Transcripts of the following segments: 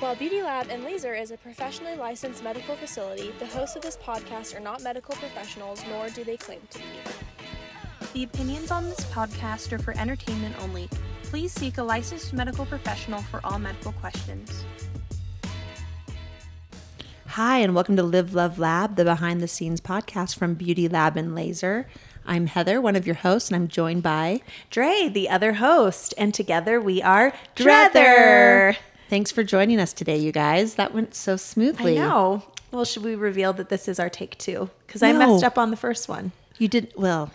While Beauty Lab and Laser is a professionally licensed medical facility, the hosts of this podcast are not medical professionals, nor do they claim to be. The opinions on this podcast are for entertainment only. Please seek a licensed medical professional for all medical questions. Hi, and welcome to Live Love Lab, the behind the scenes podcast from Beauty Lab and Laser. I'm Heather, one of your hosts, and I'm joined by Dre, the other host, and together we are Drether. Drether. Thanks for joining us today, you guys. That went so smoothly. I know. Well, should we reveal that this is our take two? Because I messed up on the first one. You did well.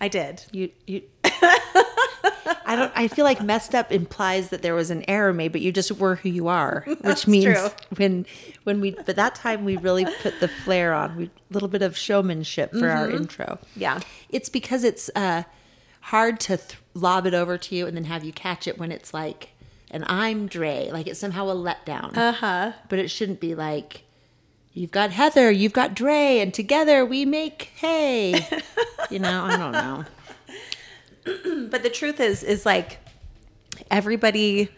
I did. You you. I don't. I feel like messed up implies that there was an error made, but you just were who you are, which means true. when when we. But that time we really put the flair on. We a little bit of showmanship for our intro. Mm-hmm. Yeah. It's because it's uh, hard to th- lob it over to you and then have you catch it when it's like, and I'm Dre. Like it's somehow a letdown. Uh huh. But it shouldn't be like, you've got Heather, you've got Dre, and together we make hay. you know, I don't know. But the truth is, is like everybody.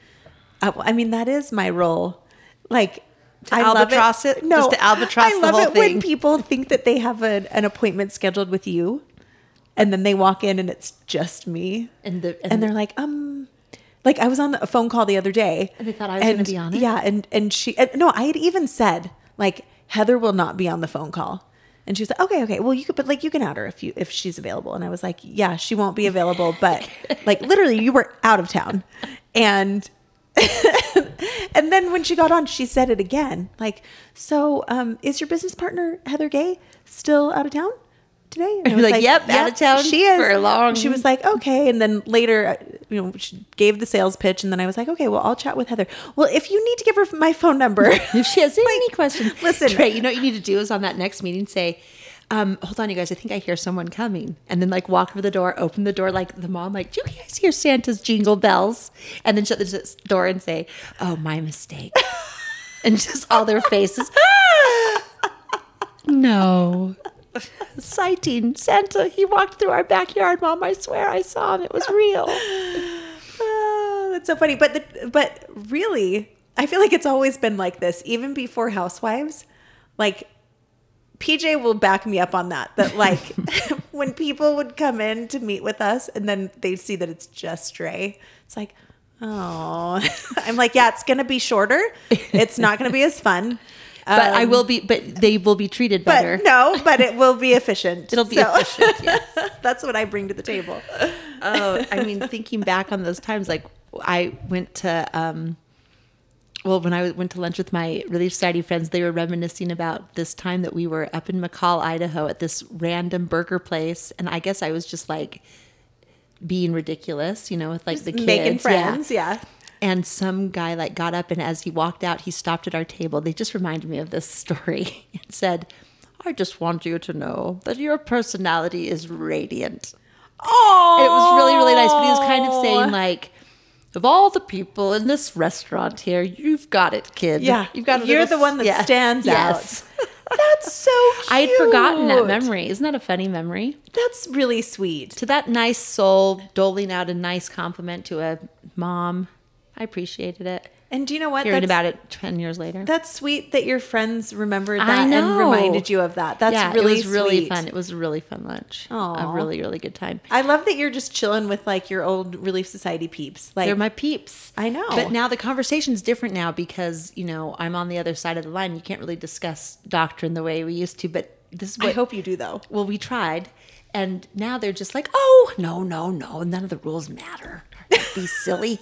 Uh, I mean, that is my role. Like. I albatross love it? No, Just to albatross I the love whole it when people think that they have a, an appointment scheduled with you, and then they walk in and it's just me. And the and, they're like, um, like I was on a phone call the other day, And they thought I was gonna be on it? Yeah, and and she, and, no, I had even said like Heather will not be on the phone call, and she was like, okay, okay, well you could, but like you can add her if you if she's available, and I was like, yeah, she won't be available, but like literally you were out of town, and. and then when she got on, she said it again. Like, so um, is your business partner Heather Gay still out of town today? And I was like, "Yep, out of town She is for long- She was like, okay. And then later, uh, you know, she gave the sales pitch, and then I was like, okay, well, I'll chat with Heather. Well, if you need to give her my phone number, If she has any questions, listen. Dre, you know what you need to do is on that next meeting say, um, hold on, you guys, I think I hear someone coming. And then like walk over the door, open the door like the mom, like, do you guys hear Santa's jingle bells? And then shut the door and say, oh, my mistake. and just all their faces. no. Sighting. Santa, he walked through our backyard, mom. I swear I saw him. It was real. Oh, that's so funny. But the, but really, I feel like it's always been like this, even before Housewives. Like PJ will back me up on that. That like when people would come in to meet with us, and then they'd see that it's just Dre. It's like, oh, I'm like, yeah, it's gonna be shorter. It's not gonna be as fun. But I Um, will be, but they will be treated But better. no, but it will be efficient. It'll be So- efficient. Yes. That's what I bring to the table. oh, I mean, thinking back on those times, like I went to, um, well, when I went to lunch with my Relief Society friends, they were reminiscing about this time that we were up in McCall, Idaho, at this random burger place, and I guess I was just like being ridiculous, you know, with like the kids, Making Yeah. friends, yeah. And some guy like got up and as he walked out, he stopped at our table. They just reminded me of this story and said, "I just want you to know that your personality is radiant." Oh, it was really, really nice. But he was kind of saying like, of all the people in this restaurant here, you've got it, kid. Yeah, you've got. You're the one that yeah. stands Yes. out. That's so. Cute. I had forgotten that memory. Isn't that a funny memory? That's really sweet. To that nice soul doling out a nice compliment to a mom. I appreciated it. And do you know what? Hearing That's, about it ten years later. That's sweet that your friends remembered that and reminded you of that. That's yeah, really it was really fun. It was a really fun lunch. Aw. A really, really good time. I love that you're just chilling with like your old Relief Society peeps. Like They're my peeps. I know. But now the conversation's different now because, you know, I'm on the other side of the line. You can't really discuss doctrine the way we used to, but this is what I hope you do though. well, we tried. And now they're just like, oh, no, no, no. None of the rules matter. Don't be silly.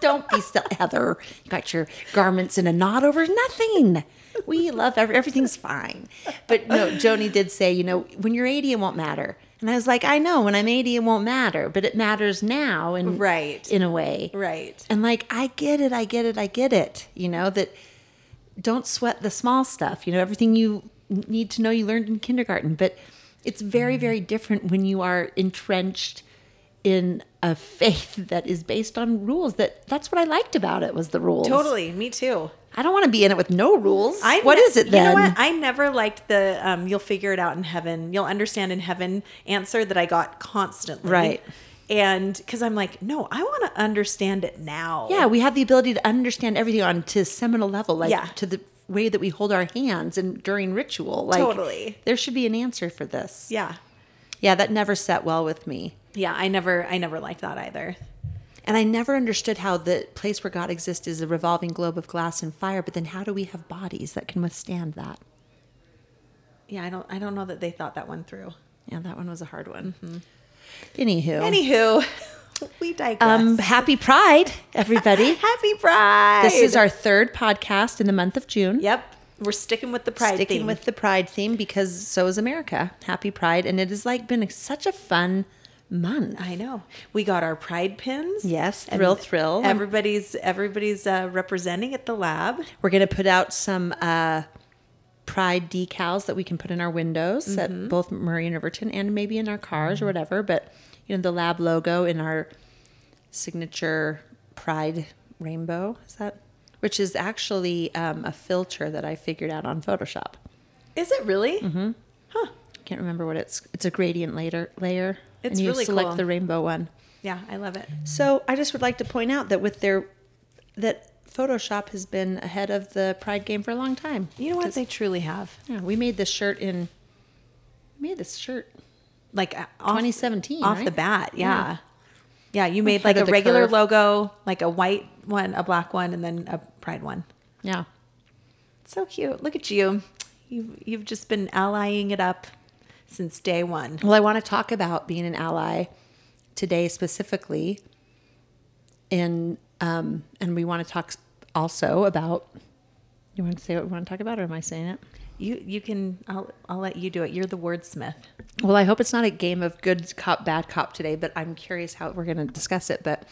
Don't be silly. Heather, you got your garments in a knot over nothing. We love every, everything's fine. But no, Joni did say, you know, when you're 80, it won't matter. And I was like, I know, when I'm 80, it won't matter, but it matters now, in, Right. in a way, Right. And like, I get it, I get it, I get it. You know that don't sweat the small stuff. You know, everything you need to know you learned in kindergarten, but it's very, mm-hmm. very different when you are entrenched in a faith that is based on rules. That that's what I liked about it was the rules. Totally, me too. I don't want to be in it with no rules. I what ne- is it You then? know what? I never liked the um, "you'll figure it out in heaven, you'll understand in heaven" answer that I got constantly. Right. And because I'm like, no, I want to understand it now. Yeah, we have the ability to understand everything on to seminal level, like Yeah. to the way that we hold our hands and during ritual. Like Totally. there should be an answer for this. Yeah. Yeah, that never set well with me. Yeah. I never, I never liked that either. And I never understood how the place where God exists is a revolving globe of glass and fire, but then how do we have bodies that can withstand that? Yeah. I don't, I don't know that they thought that one through. Yeah, that one was a hard one. Anywho. Anywho, we digress. um, happy Pride, everybody. Happy Pride. this is our third podcast in the month of June. Yep. We're sticking with the Pride Sticking theme. with the Pride theme because so is America. Happy Pride. And it has like been such a fun month. I know. We got our Pride pins. Yes, thrill, thrill. Everybody's everybody's uh, representing at the lab. We're going to put out some uh, Pride decals that we can put in our windows Mm-hmm. at both Murray and Riverton and maybe in our cars or whatever. But, you know, the lab logo in our signature Pride rainbow. Is that? Which is actually um, a filter that I figured out on Photoshop. Is it really? Mm-hmm. Huh. I can't remember what it's. It's a gradient layer. Layer. It's and you really select cool. the rainbow one. Yeah, I love it. So I just would like to point out that with their that Photoshop has been ahead of the Pride game for a long time. You know what? They truly have. Yeah, we made this shirt in. We made this shirt Like uh, off, 2017, off right? the bat. Yeah. Yeah. Yeah, you made like a regular curve. logo, like a white one, a black one, and then a pride one. Yeah. So cute. Look at you. You've you've just been allying it up since day one. Well, I want to talk about being an ally today specifically, in um, and we want to talk also about. You want to say what we want to talk about, or am I saying it? You you can I'll I'll let you do it. You're the wordsmith. Well, I hope it's not a game of good cop, bad cop today, but I'm curious how we're going to discuss it. But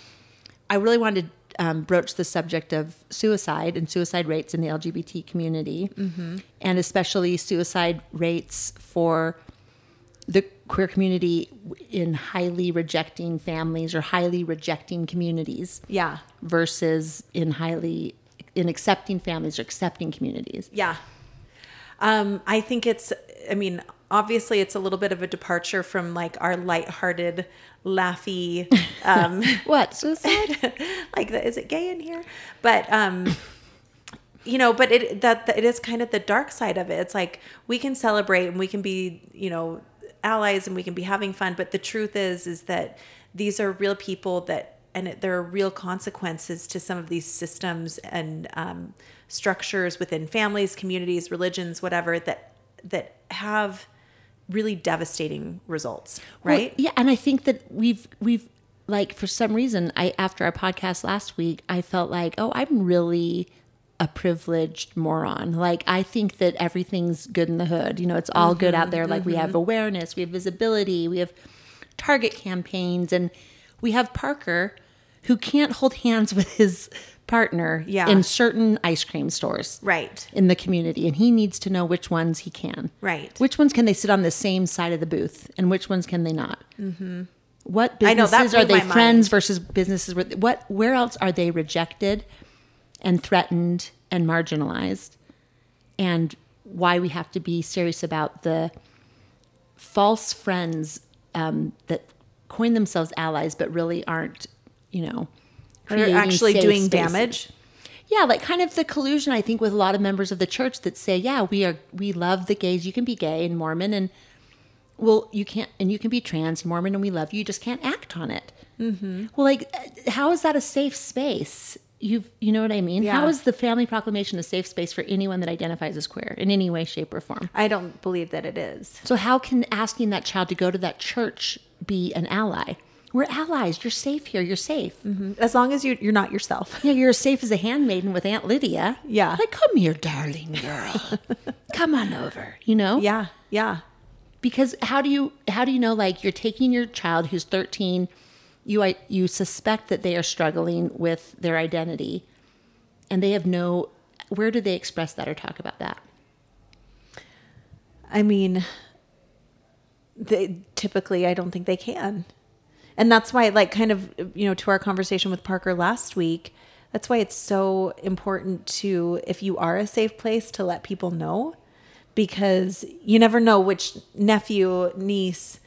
I really wanted to um, broach the subject of suicide and suicide rates in the LGBT community, and especially suicide rates for the queer community in highly rejecting families or highly rejecting communities Yeah. versus in highly in accepting families or accepting communities. Yeah. Um, I think it's, I mean, obviously it's a little bit of a departure from like our lighthearted, laughy, um, What suicide? like the, is it gay in here? But, um, you know, but it, that, that it is kind of the dark side of it. It's like we can celebrate and we can be, you know, allies and we can be having fun. But the truth is, is that these are real people that, and it, there are real consequences to some of these systems and um, structures within families, communities, religions, whatever that that have really devastating results, Well, right? yeah, and I think that we've we've like for some reason I after our podcast last week I felt like oh I'm really a privileged moron. Like I think that everything's good in the hood. You know, it's all good out there. Like we have awareness, we have visibility, we have target campaigns, and we have Parker who can't hold hands with his partner Yeah. in certain ice cream stores Right. in the community and he needs to know which ones he can Right. which ones can they sit on the same side of the booth and which ones can they not mm-hmm. what I know, businesses that are they friends mind. versus businesses where what where else are they rejected and threatened and marginalized and why we have to be serious about the false friends um, that coin themselves allies but really aren't you know They're actually doing spaces. damage. Yeah, like kind of the collusion I think with a lot of members of the church that say, "Yeah, we are we love the gays. You can be gay and Mormon and well, you can't and you can be trans Mormon and we love you. You just can't act on it." Mm-hmm. Well, like uh, how is that a safe space? You you know what I mean? Yeah. How is the family proclamation a safe space for anyone that identifies as queer in any way shape or form? I don't believe that it is. So how can asking that child to go to that church be an ally? We're allies. You're safe here. You're safe. Mm-hmm. As long as you, you're not yourself. Yeah, you're as safe as a handmaiden with Aunt Lydia. Yeah. Like, come here, darling girl. come on over. You know? Yeah. Yeah. Because how do you how do you know like you're taking your child who's 13, you you suspect that they are struggling with their identity and they have no where do they express that or talk about that? I mean, they typically I don't think they can. And that's why like kind of you know to our conversation with Parker last week, that's why it's so important to if you are a safe place to let people know because you never know which nephew, niece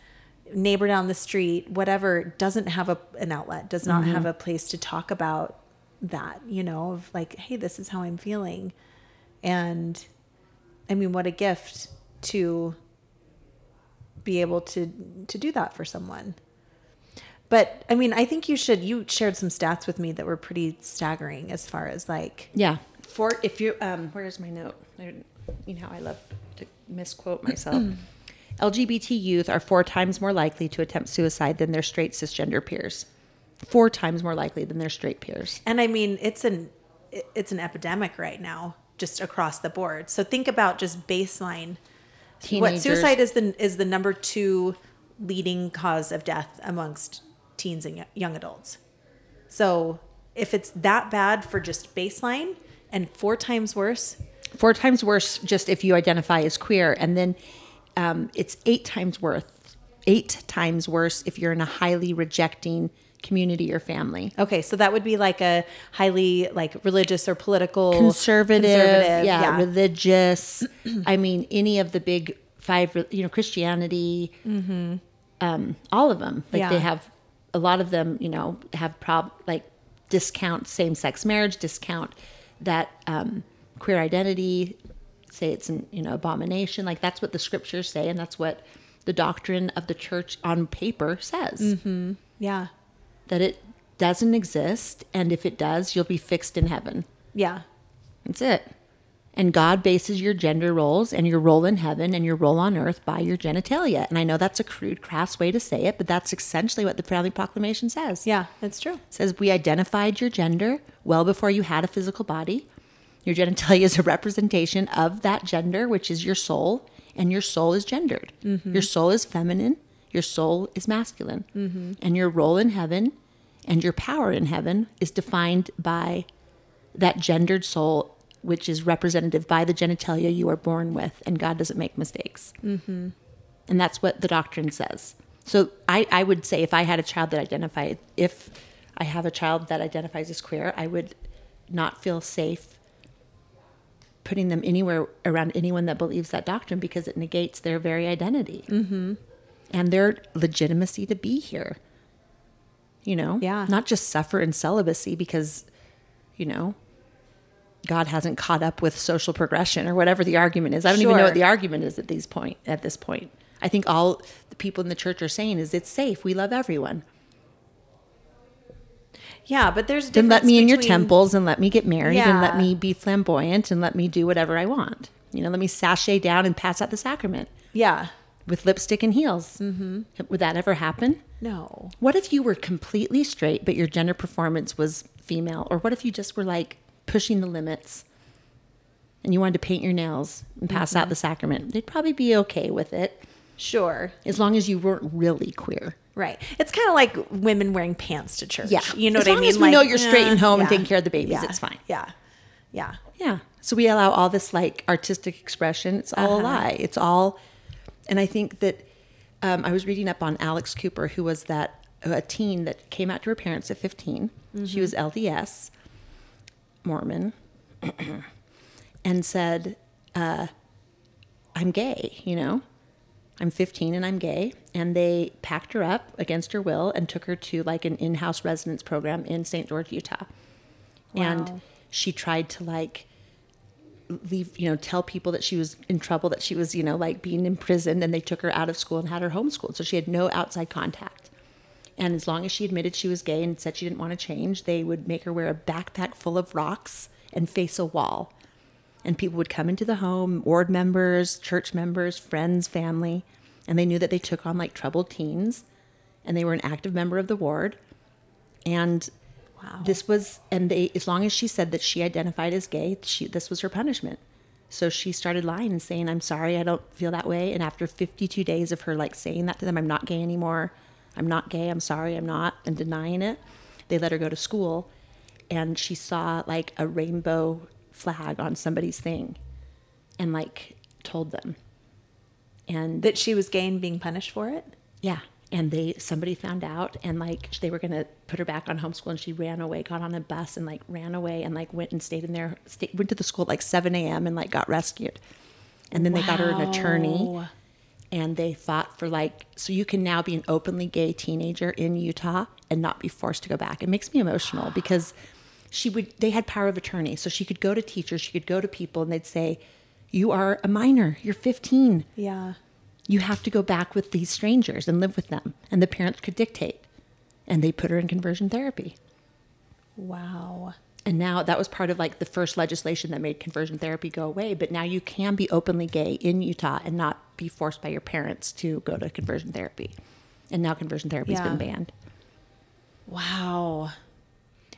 neighbor down the street, whatever, doesn't have a, an outlet, does not have a place to talk about that, you know, of like, hey, this is how I'm feeling. And I mean, what a gift to be able to to do that for someone. But I mean, I think you should you shared some stats with me that were pretty staggering as far as like Yeah. For if you um where's my note? I, you know I love to misquote myself. LGBT youth are four times more likely to attempt suicide than their straight cisgender peers. Four times more likely than their straight peers. And I mean, it's an it's an epidemic right now, just across the board. So think about just baseline. What suicide is the is the number two leading cause of death amongst teens and young adults. So if it's that bad for just baseline and four times worse, Four times worse just if you identify as queer, and then um, it's eight times worth eight times worse if you're in a highly rejecting community or family. okay, so that would be like a highly like religious or political conservative, conservative, yeah, religious. I mean, any of the big five, you know, Christianity, um, all of them. Like Yeah. they have a lot of them, you know, have prob like discount same sex marriage, discount that um, queer identity, say it's an you know abomination. Like that's what the scriptures say, and that's what the doctrine of the church on paper says mm-hmm. yeah, that it doesn't exist, and if it does, you'll be fixed in heaven. yeah, That's it. And God bases your gender roles and your role in heaven and your role on earth by your genitalia. And I know that's a crude, crass way to say it, but that's essentially what the Founding Proclamation says. yeah. That's true. It says we identified your gender well before you had a physical body. Your genitalia is a representation of that gender, which is your soul, and your soul is gendered. Your soul is feminine, your soul is masculine. And your role in heaven and your power in heaven is defined by that gendered soul, which is representative by the genitalia you are born with, and God doesn't make mistakes. Mm-hmm. And that's what the doctrine says. So I, I would say if I had a child that identified, if I have a child that identifies as queer, I would not feel safe putting them anywhere around anyone that believes that doctrine because it negates their very identity mm-hmm. and their legitimacy to be here. You know, Yeah. not just suffer in celibacy because, you know, God hasn't caught up with social progression or whatever the argument is. I don't even know what the argument is at these point. At this point, I think all the people in the church are saying is it's safe. We love everyone. Yeah, but there's Then let me in your temples and let me get married and let me be flamboyant and let me do whatever I want. You know, let me sashay down and pass out the sacrament Yeah, with lipstick and heels. Mm-hmm. Would that ever happen? no. What if you were completely straight, but your gender performance was female? Or what if you just were like pushing the limits and you wanted to paint your nails and pass out the sacrament? They'd probably be okay with it Sure. as long as you weren't really queer. Right. It's kind of like women wearing pants to church. Yeah. You know As what I mean? as we know you're straight and home and taking care of the babies, yeah, it's fine. Yeah. Yeah. Yeah. So we allow all this like artistic expression. It's all a lie. It's all, and I think that um, I was reading up on Alex Cooper, who was that a teen that came out to her parents at 15. She was LDS, Mormon, and said, uh, "I'm gay." You know, I'm 15 and I'm gay. And they packed her up against her will and took her to like an in-house residence program in St. George, Utah. Wow. And she tried to like leave, you know, tell people that she was in trouble, that she was, you know, like being imprisoned, and they took her out of school and had her homeschooled. So she had no outside contact. And as long as she admitted she was gay and said she didn't want to change, they would make her wear a backpack full of rocks and face a wall. And people would come into the home, ward members, church members, friends, family, and they knew that they took on like troubled teens and they were an active member of the ward. And Wow. this was, and they, as long as she said that she identified as gay, she, this was her punishment. So she started lying and saying, I'm sorry, I don't feel that way. And after 52 days of her like saying that to them, I'm not gay anymore. I'm not gay. I'm sorry, I'm not, and denying it, they let her go to school. And she saw like a rainbow flag on somebody's thing and like told them. And That she was gay and being punished for it? yeah. And they somebody found out and like they were gonna put her back on homeschool and she ran away, got on a bus and like ran away and like went and stayed in there, stayed, went to the school at like seven AM and like got rescued. And then they got her an attorney and they fought for like so you can now be an openly gay teenager in Utah and not be forced to go back. It makes me emotional because she would they had power of attorney so she could go to teachers, she could go to people and they'd say, "You are a minor. You're 15. Yeah. You have to go back with these strangers and live with them." And the parents could dictate. And they put her in conversion therapy. Wow. And now that was part of like the first legislation that made conversion therapy go away. But now you can be openly gay in Utah and not be forced by your parents to go to conversion therapy. And now conversion therapy has Yeah. been banned. Wow.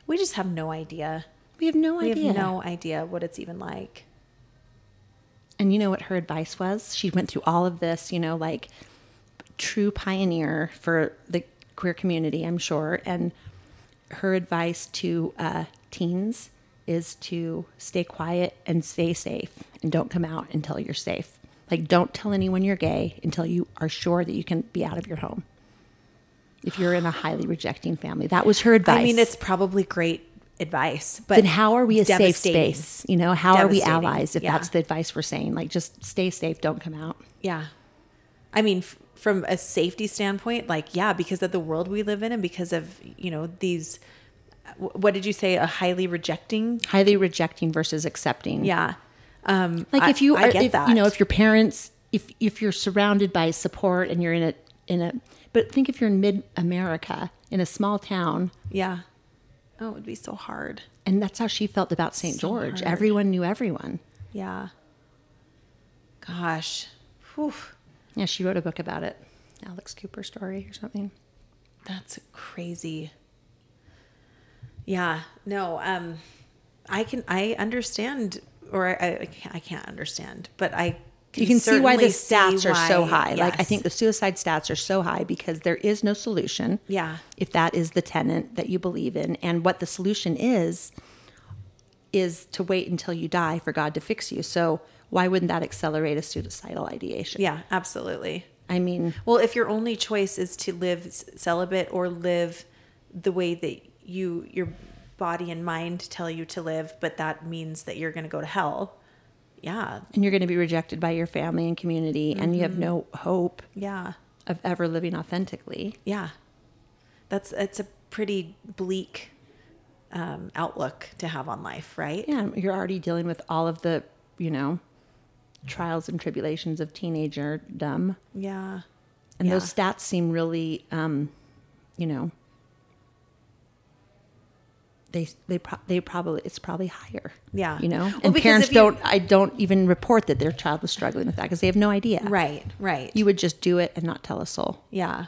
We just have no idea. We have no We idea. have no idea what it's even like. And you know what her advice was? She went through all of this, you know, like true pioneer for the queer community, I'm sure. And her advice to uh, teens is to stay quiet and stay safe and don't come out until you're safe. Like, don't tell anyone you're gay until you are sure that you can be out of your home. If you're in a highly rejecting family, that was her advice. I mean, it's probably great advice, but then how are we a safe space? You know, how are we allies if Yeah. that's the advice we're saying? Like, just stay safe, don't come out. Yeah. I mean, f- from a safety standpoint, like, yeah, because of the world we live in and because of, you know, these, what did you say, a highly rejecting? highly rejecting versus accepting. Yeah. Um, Like I- if you I are, get if, that. you know, if your parents, if if you're surrounded by support and you're in a in a, but think if you're in mid America in a small town, yeah. Oh, it would be so hard. and that's how she felt about St. So George. hard. Everyone knew everyone. Yeah. Gosh. Whew. Yeah, she wrote a book about it, Alex Cooper story or something. That's crazy. Yeah, no, um, I can, I understand, or I, I, can't, I can't understand, but I you can see why the stats are so high. Like I think the suicide stats are so high because there is no solution. Yeah. If that is the tenant that you believe in, and what the solution is, is to wait until you die for God to fix you. So why wouldn't that accelerate a suicidal ideation? Yeah, absolutely. I mean, Well, if your only choice is to live celibate or live the way that you your body and mind tell you to live, but that means that you're going to go to hell. Yeah, and you're going to be rejected by your family and community, and you have no hope yeah, of ever living authentically. yeah. That's it's a pretty bleak um, outlook to have on life, right? Yeah, you're already dealing with all of the, you know, trials and tribulations of teenagerdom. Yeah. And Yeah. those stats seem really, um, you know, they they pro- they probably it's probably higher. Yeah. you know, Well, and because parents if you- don't. I don't even report that their child was struggling with that because they have no idea. Right, right. You would just do it and not tell a soul. Yeah.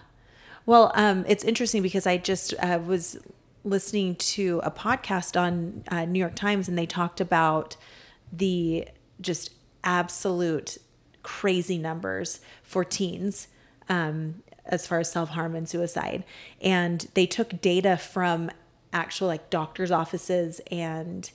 Well, um, it's interesting because I just uh, was listening to a podcast on uh, New York Times and they talked about the just absolute crazy numbers for teens um, as far as self harm and suicide. And they took data from actual like doctors' offices and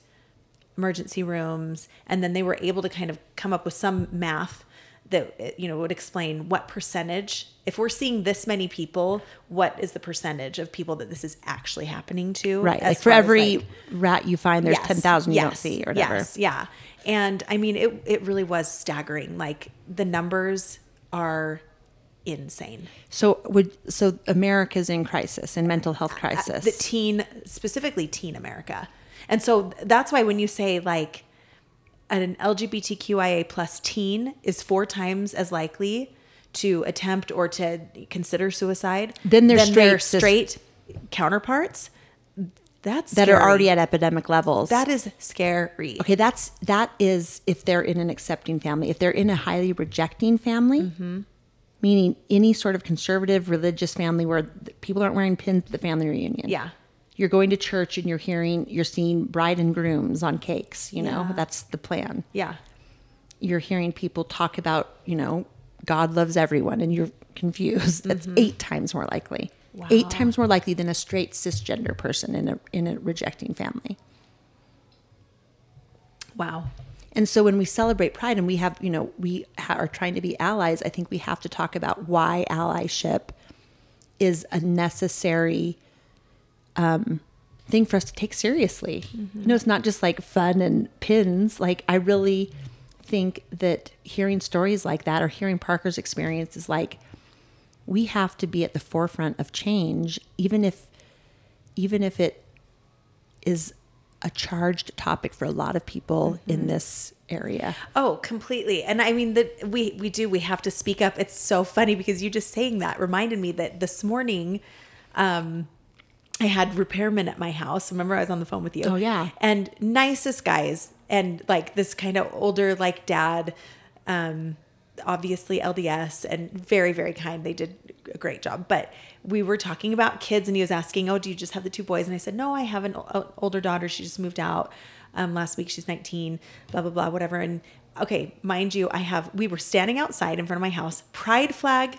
emergency rooms and then they were able to kind of come up with some math that you know would explain what percentage if we're seeing this many people what is the percentage of people that this is actually happening to Right. Like for every like- rat you find, there's Yes, ten thousand you don't see or whatever. yes yeah and i mean it it really was staggering like the numbers are insane So would so America's in crisis and mental health crisis. the teen specifically teen america and so that's why when you say like an lgbtqia plus teen is four times as likely to attempt or to consider suicide Then their than their straight cis- straight counterparts that's that are already at epidemic levels. that is scary Okay, that's that is if they're in an accepting family. If they're in a highly rejecting family, Mm-hmm. Meaning any sort of conservative religious family where people aren't wearing pins at the family reunion. Yeah. You're going to church and you're hearing you're seeing bride and grooms on cakes, you know? Yeah. That's the plan. yeah You're hearing people talk about, you know, God loves everyone and you're confused. That's mm-hmm. eight times more likely. Eight times more likely than a straight cisgender person in a in a rejecting family. wow And so when we celebrate Pride and we have, you know, we are trying to be allies, I think we have to talk about why allyship is a necessary um, thing for us to take seriously. You know, it's not just like fun and pins. Like, I really think that hearing stories like that or hearing Parker's experience is like we have to be at the forefront of change, even if even if it is a charged topic for a lot of people in this area. Oh, completely. And I mean that we we do we have to speak up. It's so funny because you just saying that reminded me that this morning um I had repairmen at my house. Remember I was on the phone with you. Oh, yeah. And nicest guys and like this kind of older like dad um obviously LDS and very very kind. They did a great job. But we were talking about kids and he was asking, "Oh, do you just have the two boys?" And I said, "No, I have an o- older daughter. She just moved out um, last week. She's 19, blah blah blah, whatever." And okay, mind you, I have we were standing outside in front of my house, pride flag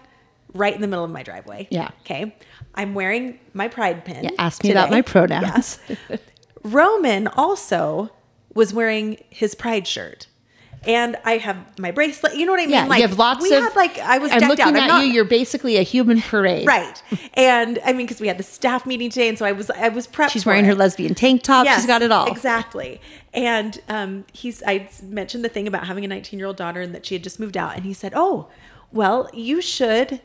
right in the middle of my driveway. Yeah. Okay. I'm wearing my pride pin. Yeah, ask me about my pronouns. Yes. Roman also was wearing his pride shirt. And I have my bracelet. You know what I mean? Yeah, you have lots we of. had like I was I'm decked looking out. at not, you. You're basically a human parade. right. And I mean, because we had the staff meeting today, and so I was I was prepped. She's wearing it. her lesbian tank top. She's got it all. Exactly. And um, he's I mentioned the thing about having a 19 year old daughter and that she had just moved out, and he said, "Oh, well, you should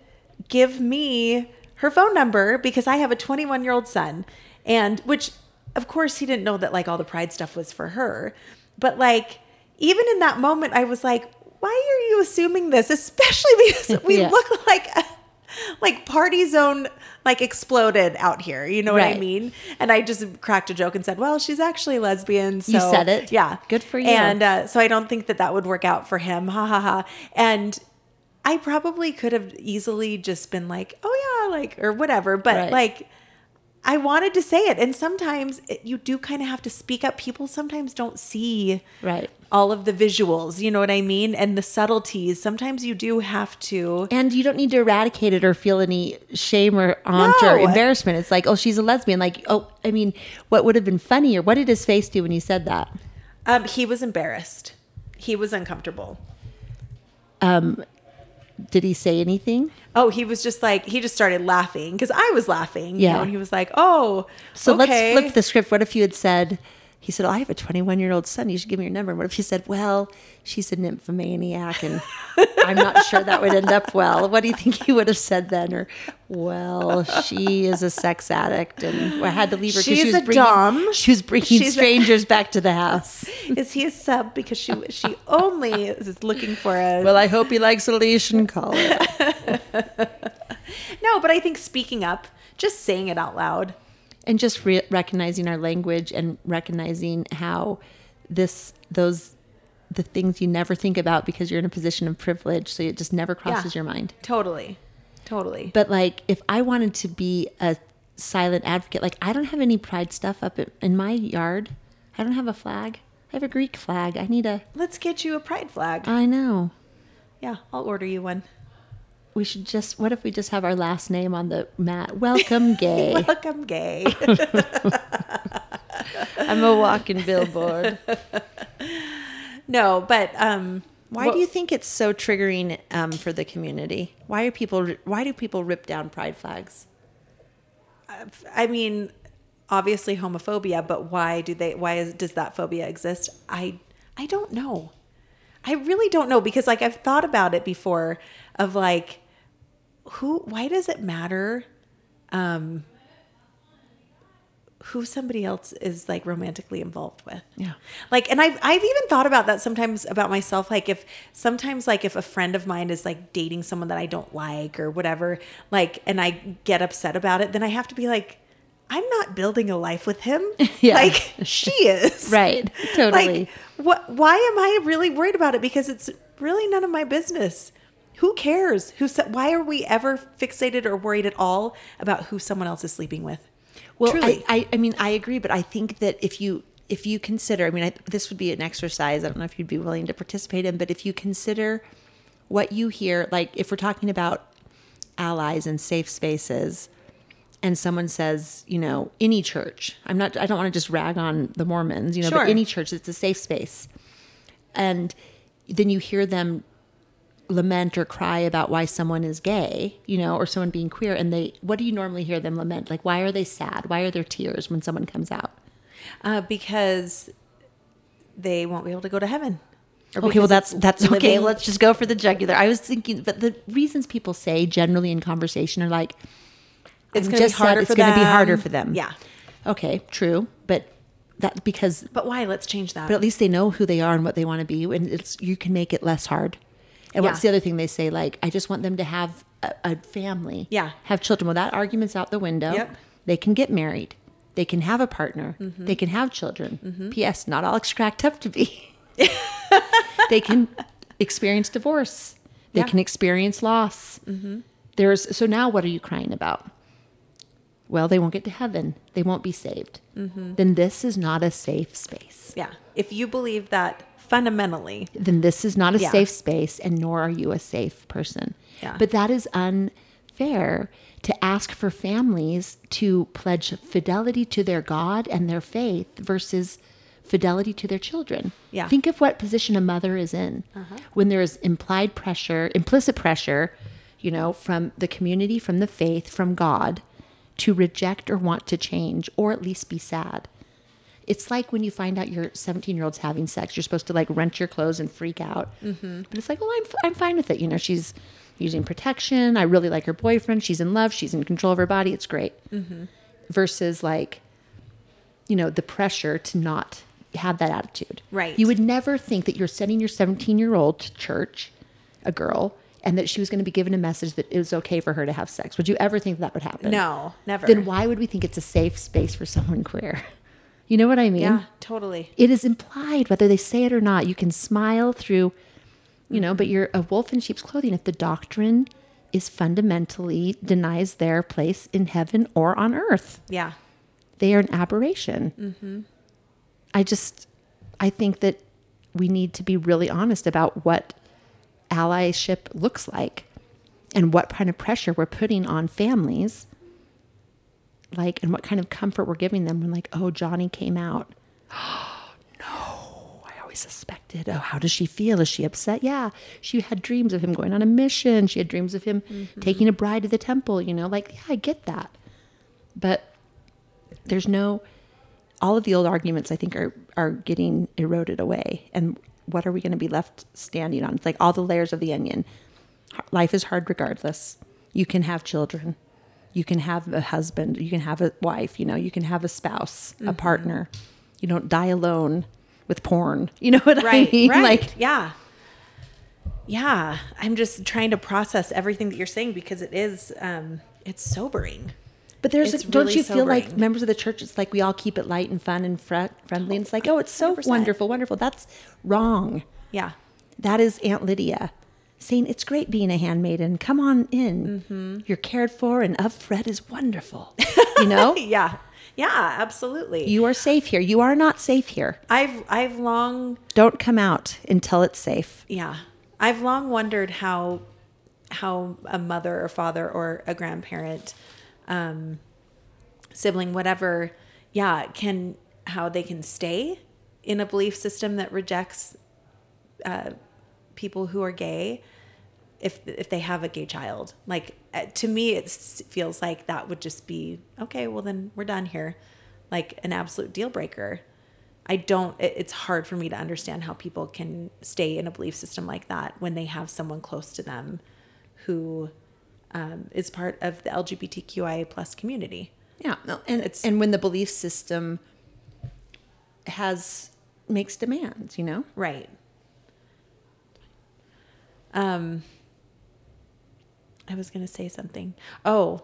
give me her phone number because I have a 21 year old son." And which, of course, he didn't know that like all the pride stuff was for her, but like even in that moment, I was like, "Why are you assuming this?" Especially because we Yeah. look like. like party zone like exploded out here you know what i mean and i just cracked a joke and said well she's actually lesbian so You said it. yeah Good for you. and uh, so i don't think that that would work out for him ha ha ha and i probably could have easily just been like oh yeah like or whatever but Right. like I wanted to say it, and sometimes it, you do kind of have to speak up. People sometimes don't see Right. All of the visuals, you know what I mean, and the subtleties. Sometimes you do have to. And you don't need to eradicate it or feel any shame or aunt or embarrassment. It's like, oh, she's a lesbian. Like, oh, I mean, what would have been funnier? What did his face do when he said that? Um, he was embarrassed. He was uncomfortable. Um, did he say anything? Oh, he was just like he just started laughing because I was laughing. You Yeah. know, and he was like, "Oh, So okay. let's flip the script. What if you had said, he said, oh, I have a 21 year old son. You should give me your number. And what if you said, well, she's a nymphomaniac and I'm not sure that would end up well. What do you think he would have said then? Or, well, she is a sex addict and I had to leave her because she She's was a bringing, dom. she was bringing She's a- strangers back to the house. Is he a sub because she she only is looking for a Well, I hope he likes a leash and no? But I think speaking up, just saying it out loud. And just re- recognizing our language and recognizing how this those the things you never think about because you're in a position of privilege so it just never crosses Yeah. your mind Totally, totally. but like if i wanted to be a silent advocate like i don't have any pride stuff up in, in my yard i don't have a flag i have a greek flag i need a Let's get you a pride flag. i know yeah, I'll order you one. We should just what if we just have our last name on the mat welcome gay Welcome, gay. i'm a walking billboard no, but um, Why what- do you think it's so triggering um, for the community? Why are people? Why do people rip down pride flags? I mean, obviously homophobia, but why do they? Why is, does that phobia exist? I I don't know. I really don't know because like I've thought about it before of like who why does it matter um who somebody else is like romantically involved with. Yeah. Like and I've I've even thought about that sometimes about myself like if sometimes like if a friend of mine is like dating someone that I don't like or whatever like and I get upset about it then I have to be like I'm not building a life with him. Yeah. Like she is. Right. Totally. Like what why am I really worried about it because it's really none of my business. Who cares? Who why are we ever fixated or worried at all about who someone else is sleeping with? Well. I, I, I mean, I agree, but I think that if you if you consider, I mean, I, this would be an exercise. I don't know if you'd be willing to participate in, but if you consider what you hear, like if we're talking about allies and safe spaces, and someone says, you know, any church, I'm not, I don't want to just rag on the Mormons, you know, Sure. but any church, it's a safe space, and then you hear them lament or cry about why someone is gay, you know, or someone being queer, and they, what do you normally hear them lament? Like, why are they sad? Why are there tears when someone comes out? uh, because they won't be able to go to heaven. Okay, well that's that's okay. Let's just go for the jugular. I was thinking, but the reasons people say generally in conversation are like, It's gonna be just harder It's going to be harder for them. Yeah. Okay, true, but that because But why? Let's change that. but at least they know who they are and what they want to be, and it's you can make it less hard. And what's the other thing they say? Like, I just want them to have a, a family. Yeah. have children. Well, that argument's out the window. Yep. They can get married. They can have a partner. Mm-hmm. They can have children. P.S. Not all cracked up to be. they can experience divorce. They Yeah. Mm-hmm. can experience loss. There's so now what are you crying about? Well, they won't get to heaven. They won't be saved. Mm-hmm. Then this is not a safe space. yeah. If you believe that fundamentally, Then this is not a Yeah. safe space, and nor are you a safe person. Yeah. But that is unfair to ask for families to pledge fidelity to their God and their faith versus fidelity to their children. Yeah. Uh-huh. Think of what position a mother is in when there is implied pressure, implicit pressure, you know, from the community, from the faith, from God to reject or want to change or at least be sad. It's like when you find out your 17 year old's having sex, you're supposed to like rent your clothes and freak out. Mm-hmm. But it's like, well, I'm, f- I'm fine with it. You know, she's using protection. I really like her boyfriend. She's in love. She's in control of her body. It's great. Mm-hmm. Versus like, you know, the pressure to not have that attitude. Right. You would never think that you're sending your 17 year old to church, a girl, and that she was going to be given a message that it was okay for her to have sex. Would you ever think that would happen? no, never. Then why would we think it's a safe space for someone queer? You know what I mean? Yeah, totally. It is implied, whether they say it or not. You can smile through, you know, but you're a wolf in sheep's clothing if the doctrine is fundamentally denies their place in heaven or on earth. Yeah. They are an aberration. Mm-hmm. I just, I think that we need to be really honest about what allyship looks like and what kind of pressure we're putting on families like and what kind of comfort we're giving them when like oh johnny came out. No i always suspected oh how does she feel? Is she upset? Yeah she had dreams of him going on a mission. She had dreams of him mm-hmm. taking a bride to the temple you know? Like yeah i get that. But there's no all of the old arguments i think are are getting eroded away. And what are we going to be left standing on? It's like all the layers of the onion. Life is hard regardless. You can have children you can have a husband you can have a wife you know you can have a spouse a partner you don't die alone with porn you know what Right. i mean right. like yeah. Yeah. I'm just trying to process everything that you're saying because it is, um, it's sobering. But there's, It's don't really you feel like members of the church? It's like we all keep it light and fun and fre- friendly. And it's like, oh, it's so 100%. wonderful, wonderful. That's wrong. Yeah. That is Aunt Lydia saying it's great being a handmaiden. Come on in. Mm-hmm. You're cared for, and of Fred is wonderful. You know, Yeah. Yeah, absolutely. you are safe here. You are not safe here. I've, I've long, Don't come out until it's safe. yeah, I've long wondered how, how a mother or father or a grandparent, um, sibling, whatever, yeah, can, how they can stay in a belief system that rejects uh, people who are gay if if they have a gay child like uh, to me it feels like that would just be okay well then we're done here like an absolute deal breaker i don't it, it's hard for me to understand how people can stay in a belief system like that when they have someone close to them who um, is part of the lgbtqia plus community Yeah, no, and it's and when the belief system has makes demands, you know. Right. Um I was going to say something. Oh,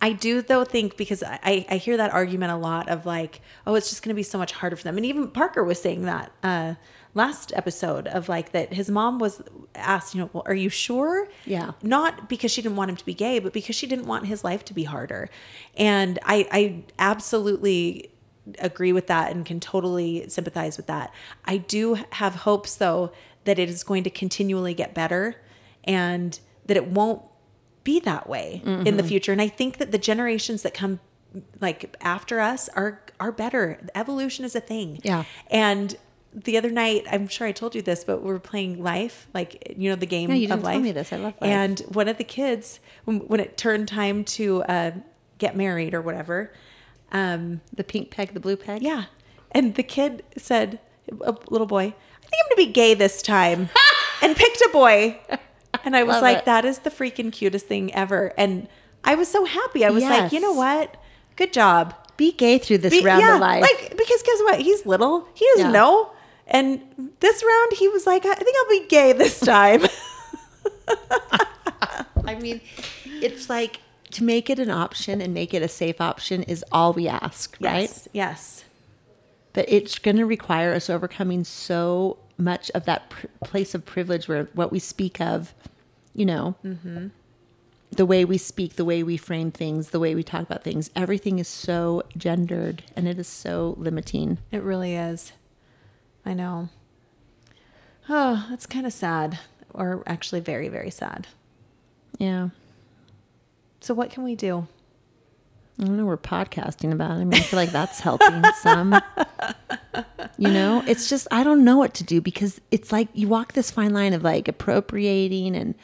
I do though think because I, I hear that argument a lot of like, oh, it's just going to be so much harder for them. And even Parker was saying that uh, last episode of like that his mom was asked, you know, well, are you sure? Yeah. Not because she didn't want him to be gay, but because she didn't want his life to be harder. And I, I absolutely agree with that and can totally sympathize with that. I do have hopes though that it is going to continually get better and that it won't be that way in the future. And I think that the generations that come like after us are are better. Evolution is a thing. Yeah. And the other night, I'm sure I told you this, but we were playing Life, like you know the game Yeah, you of didn't life. tell me this. I love Life. And one of the kids, when, when it turned time to uh, get married or whatever, um, The pink peg, the blue peg. yeah, and the kid said, a little boy, think I'm gonna be gay this time, and picked a boy. And I was Love like, it. that is the freaking cutest thing ever. And I was so happy. I was like, you know what? Good job. Be gay through this Be- round yeah, of life. Like because guess what? He's little. He doesn't Yeah. know. And this round, he was like, I think I'll be gay this time. I mean, it's like to make it an option and make it a safe option is all we ask, right? Yes. Yes. But it's going to require us overcoming so much of that pr- place of privilege where what we speak of, you know, mm-hmm. the way we speak, the way we frame things, the way we talk about things, everything is so gendered and it is so limiting. It really is. I know. Oh, that's kind of sad, or actually very, very sad. Yeah. So, what can we do? I don't know. We're podcasting about. it. I mean, I feel like that's helping some. You know, it's just I don't know what to do because it's like you walk this fine line of like appropriating and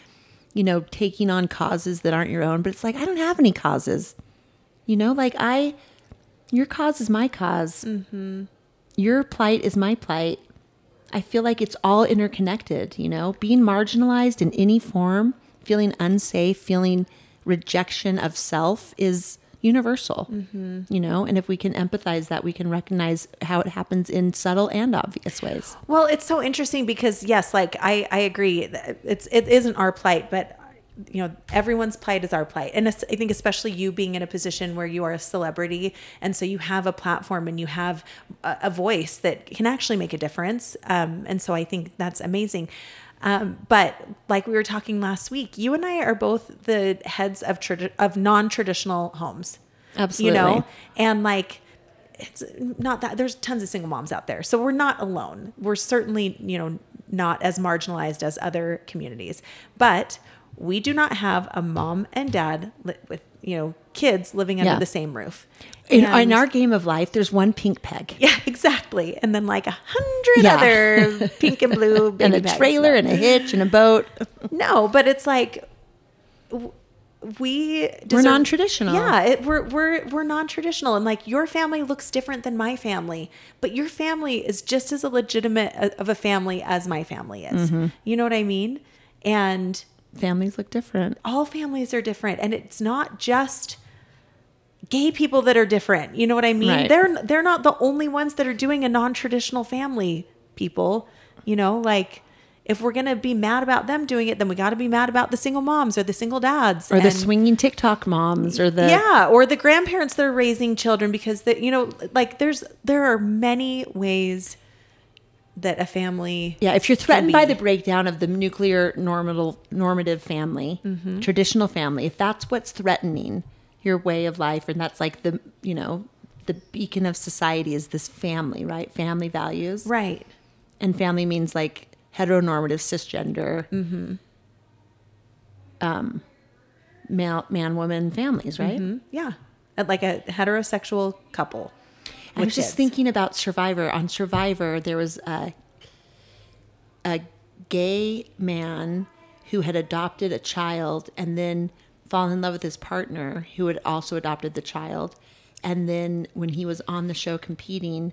you know taking on causes that aren't your own. But it's like I don't have any causes. You know, like I, your cause is my because mm-hmm. Your plight is my plight. I feel like it's all interconnected. You know, being marginalized in any form, feeling unsafe, feeling rejection of self is universal, you know, and if we can empathize that, we can recognize how it happens in subtle and obvious ways. Well, it's so interesting because yes, like I I agree. It's it isn't our plight, but you know everyone's plight is our plight, and I think especially you being in a position where you are a celebrity, and so you have a platform and you have a, a voice that can actually make a difference. Um, and so I think that's amazing. Um, but like we were talking last week, you and I are both the heads of tradi- of non traditional homes. Absolutely. You know, and like it's not that there's tons of single moms out there so we're not alone we're certainly you know not as marginalized as other communities but we do not have a mom and dad li- with you know kids living under Yeah. the same roof In, And- in our game of life, there's one pink peg yeah exactly and then like a hundred Yeah. other pink and blue and a trailer and a hitch and a boat. no but it's like w- we're non-traditional. Yeah, it, we're we're we're non-traditional, and like your family looks different than my family, but your family is just as a legitimate a- of a family as my family is. Mm-hmm. You know what I mean? And Families look different. all families are different, and it's not just gay people that are different. You know what I mean? Right. They're they're not the only ones that are doing a non-traditional family. People, you know, like. If we're gonna be mad about them doing it, then we got to be mad about the single moms or the single dads Or the swinging TikTok moms or the yeah or the grandparents that are raising children because that you know like there's there are many ways that a family Yeah, if you're threatened by the breakdown of the nuclear normative normative family, Mm-hmm. traditional family, if that's what's threatening your way of life, and that's like the you know the beacon of society is this family, right? Family values, right And family means like heteronormative cisgender, Mm-hmm. um, male man woman families, right? Mm, yeah like a heterosexual couple I was just kids. thinking about Survivor. On Survivor, there was a a gay man who had adopted a child and then fallen in love with his partner who had also adopted the child. And then when he was on the show competing,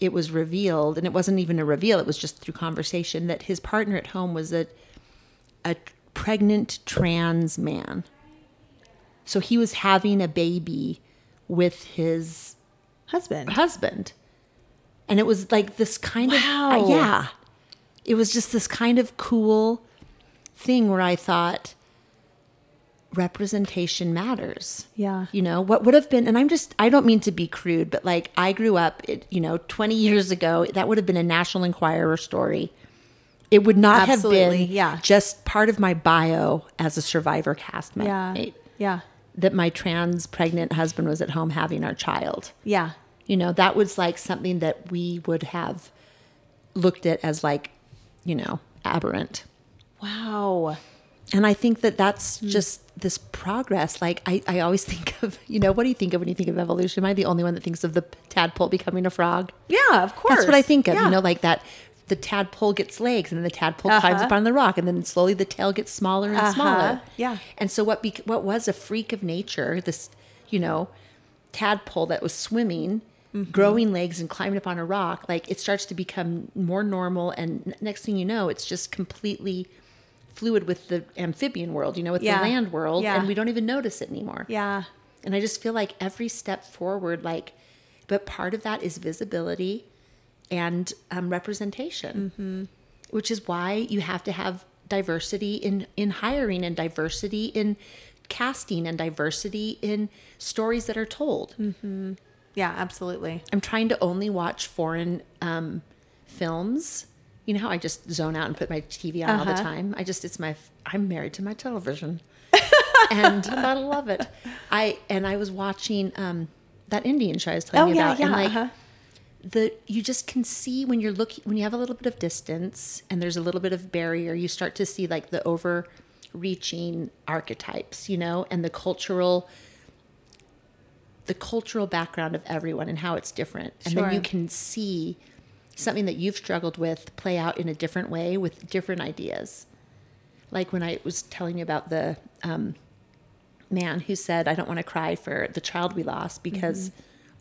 it was revealed, and it wasn't even a reveal, it was just through conversation, that his partner at home was a a pregnant trans man. So he was having a baby with his husband husband. And it was like this kind Wow. of, uh, yeah. It was just this kind of cool thing where I thought representation matters. Yeah. You know, what would have been, and I'm just, I don't mean to be crude, but like I grew up, it, you know, 20 years ago, that would have been a National Enquirer story. It would not Absolutely, have been yeah. just part of my bio as a survivor cast mate yeah yeah that my trans pregnant husband was at home having our child. yeah You know, that was like something that we would have looked at as like, you know, aberrant. wow And I think that that's Hmm. just this progress. Like, I, I always think of, you know, what do you think of when you think of evolution? Am I the only one that thinks of the tadpole becoming a frog? yeah of course That's what I think of. Yeah. You know, like that the tadpole gets legs and then the tadpole climbs Uh-huh. up on the rock and then slowly the tail gets smaller and Uh-huh. smaller. Yeah. And so what bec- what was a freak of nature, this, you know, tadpole that was swimming growing legs and climbing up on a rock, like it starts to become more normal. And n- next thing you know, it's just completely fluid with the amphibian world, you know, with Yeah. the land world, Yeah. and we don't even notice it anymore. Yeah. And I just feel like every step forward, like, but part of that is visibility and um, representation, which is why you have to have diversity in in hiring and diversity in casting and diversity in stories that are told. Yeah, absolutely. I'm trying to only watch foreign um, films. You know how I just zone out and put my TV on all the Uh-huh. time. I just it's my I'm married to my television, and I love it. I and I was watching um, that Indian show I was telling Oh you yeah, about, yeah. and like uh-huh. the you just can see when you're looking when you have a little bit of distance and there's a little bit of barrier you start to see like the overreaching archetypes you know and the cultural the cultural background of everyone and how it's different and then you can see something that you've struggled with play out in a different way with different ideas like when i was telling you about the um, man who said, I don't want to cry for the child we lost because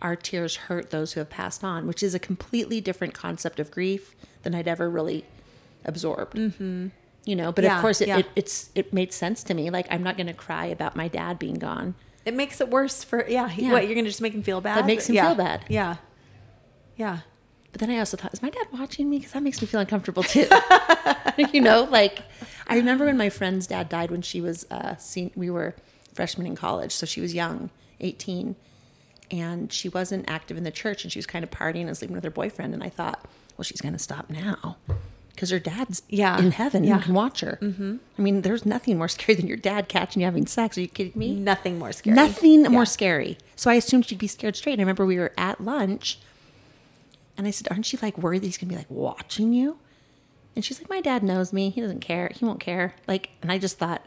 our tears hurt those who have passed on, which is a completely different concept of grief than I'd ever really absorbed. Mm-hmm. You know, but Yeah, of course it, yeah. it, it's, it made sense to me. Like, I'm not going to cry about my dad being gone. It makes it worse for yeah. he- Yeah. What you're gonna just make him feel bad? It makes him feel bad. Yeah. Yeah. But then I also thought, is my dad watching me? Because that makes me feel uncomfortable too. you know, like I remember when my friend's dad died when she was, uh, seen, we were freshmen in college. So she was young, 18. And she wasn't active in the church and she was kind of partying and sleeping with her boyfriend. And I thought, well, she's going to stop now because her dad's Yeah. in heaven Yeah. and can watch her. Mm-hmm. I mean, there's nothing more scary than your dad catching you having sex. Are you kidding me? Nothing more scary. Nothing Yeah. more scary. So I assumed she'd be scared straight. And I remember we were at lunch and I said, Aren't you like worried that he's gonna be like watching you? And she's like, My dad knows me. He doesn't care. He won't care. Like, and I just thought,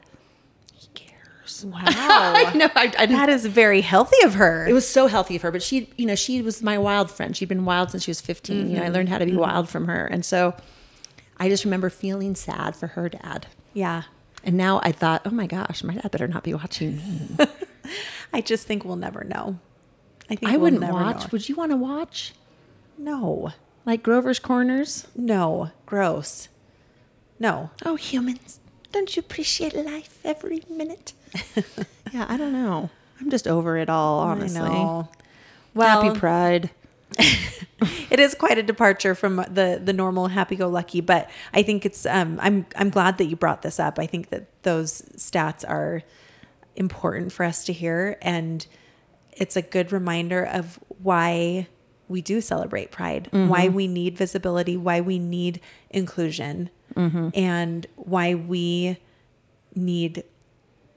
He cares. Wow. I know. I, I that is very healthy of her. it was so healthy of her, but she, you know, she was my wild friend. She'd been wild since she was 15. You know, I mm-hmm. learned how to be mm-hmm. wild from her. And so I just remember feeling sad for her dad. yeah. And now I thought, oh my gosh, my dad better not be watching me. I just think we'll never know. I think I we'll wouldn't never watch. know. Would you want to watch? No. Like Grover's Corners? No. Gross. No. Oh, humans, don't you appreciate life every minute? yeah, I don't know. I'm just over it all, honestly. I know. Well, Happy Pride. it is quite a departure from the the normal happy-go-lucky but i think it's um i'm i'm glad that you brought this up i think that those stats are important for us to hear and it's a good reminder of why we do celebrate pride why mm-hmm. we need visibility why we need inclusion mm-hmm. and why we need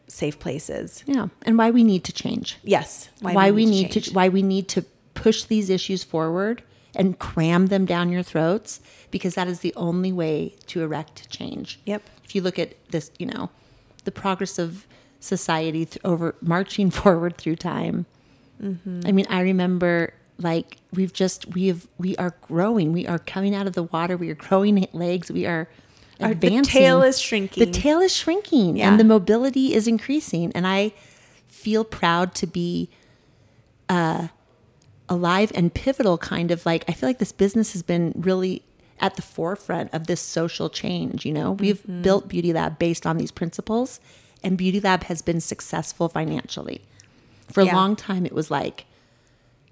safe places Yeah, and why we need to change. yes Why, we, need to, change. why we need to push these issues forward and cram them down your throats because that is the only way to erect change. Yep. If you look at this, you know, the progress of society th- over marching forward through time. Mm-hmm. I mean, I remember like we've just we have we are growing. We are coming out of the water. We are growing legs. We are Our- the tail is shrinking. The tail is shrinking, Yeah. and the mobility is increasing. And I feel proud to be alive and pivotal kind of like I feel like this business has been really at the forefront of this social change, you know. We've Mm-hmm. built Beauty Lab based on these principles and Beauty Lab has been successful financially. For a long time it was like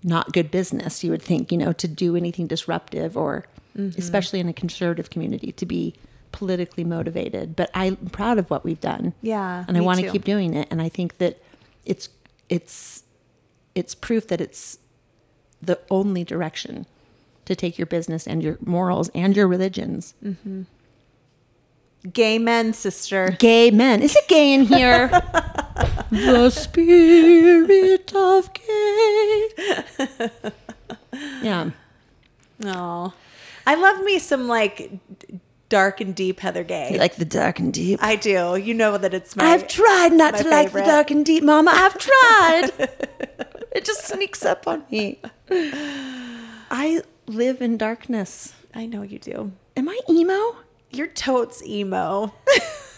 not good business, you would think, you know, to do anything disruptive or Mm-hmm. especially in a conservative community to be politically motivated. But I'm proud of what we've done. Yeah, And I want to keep doing it. And I think that it's it's it's proof that it's the only direction to take your business and your morals and your religions. gay men sister Gay men. Is it gay in here? the spirit of gay. yeah. Oh, I love me some like dark and deep Heather Gay. You like the dark and deep. I do. You know that it's my. I've tried not my to like the dark and deep, Mama. I've tried. it just sneaks up on me. I live in darkness. I know you do. Am I emo? You're totes emo.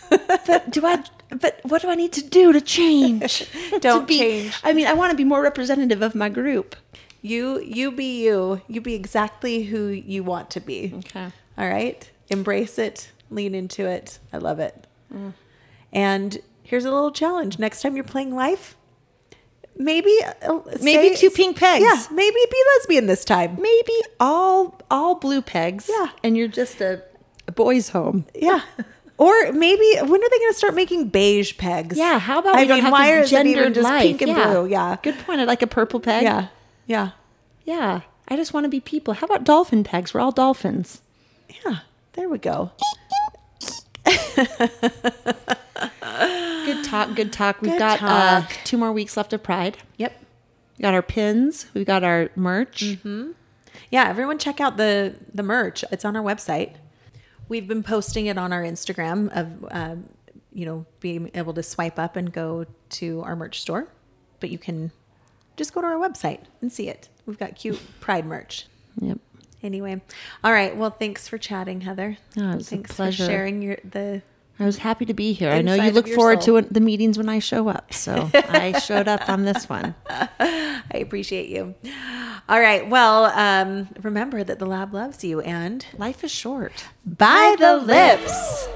But do I? But what do I need to do to change? Don't be- change. I mean, I want to be more representative of my group. You you be you. You be exactly who you want to be. Okay. All right. Embrace it. Lean into it. I love it. And here's a little challenge. Next time you're playing life, maybe uh, Maybe say- two pink pegs. Yeah, maybe be lesbian this time. Maybe all all blue pegs. Yeah. And you're just a, a boys' home. Yeah. Or maybe when are they going to start making beige pegs? Yeah. How about I we don't mean, have why to is gendered just life? pink and yeah. blue? Yeah. Good point. I like a purple peg. Yeah. Yeah. Yeah. I just want to be people. How about dolphin pegs? We're all dolphins. Yeah. There we go. Good talk. Good talk. We've Good got Uh, two more weeks left of Pride. Yep. We got our pins. We've got our merch. Mm-hmm. Yeah, everyone check out the the merch. It's on our website. We've been posting it on our Instagram of um, you know being able to swipe up and go to our merch store, but you can just go to our website and see it. We've got cute Pride merch. Yep. Anyway, all right. Well, thanks for chatting, Heather. Oh, it was a thanks pleasure. for sharing your the. I was happy to be here. I know you look forward soul. to the meetings when I show up. So I showed up on this one. I appreciate you. All right. Well, um, remember that the lab loves you and Life is short. by the lips.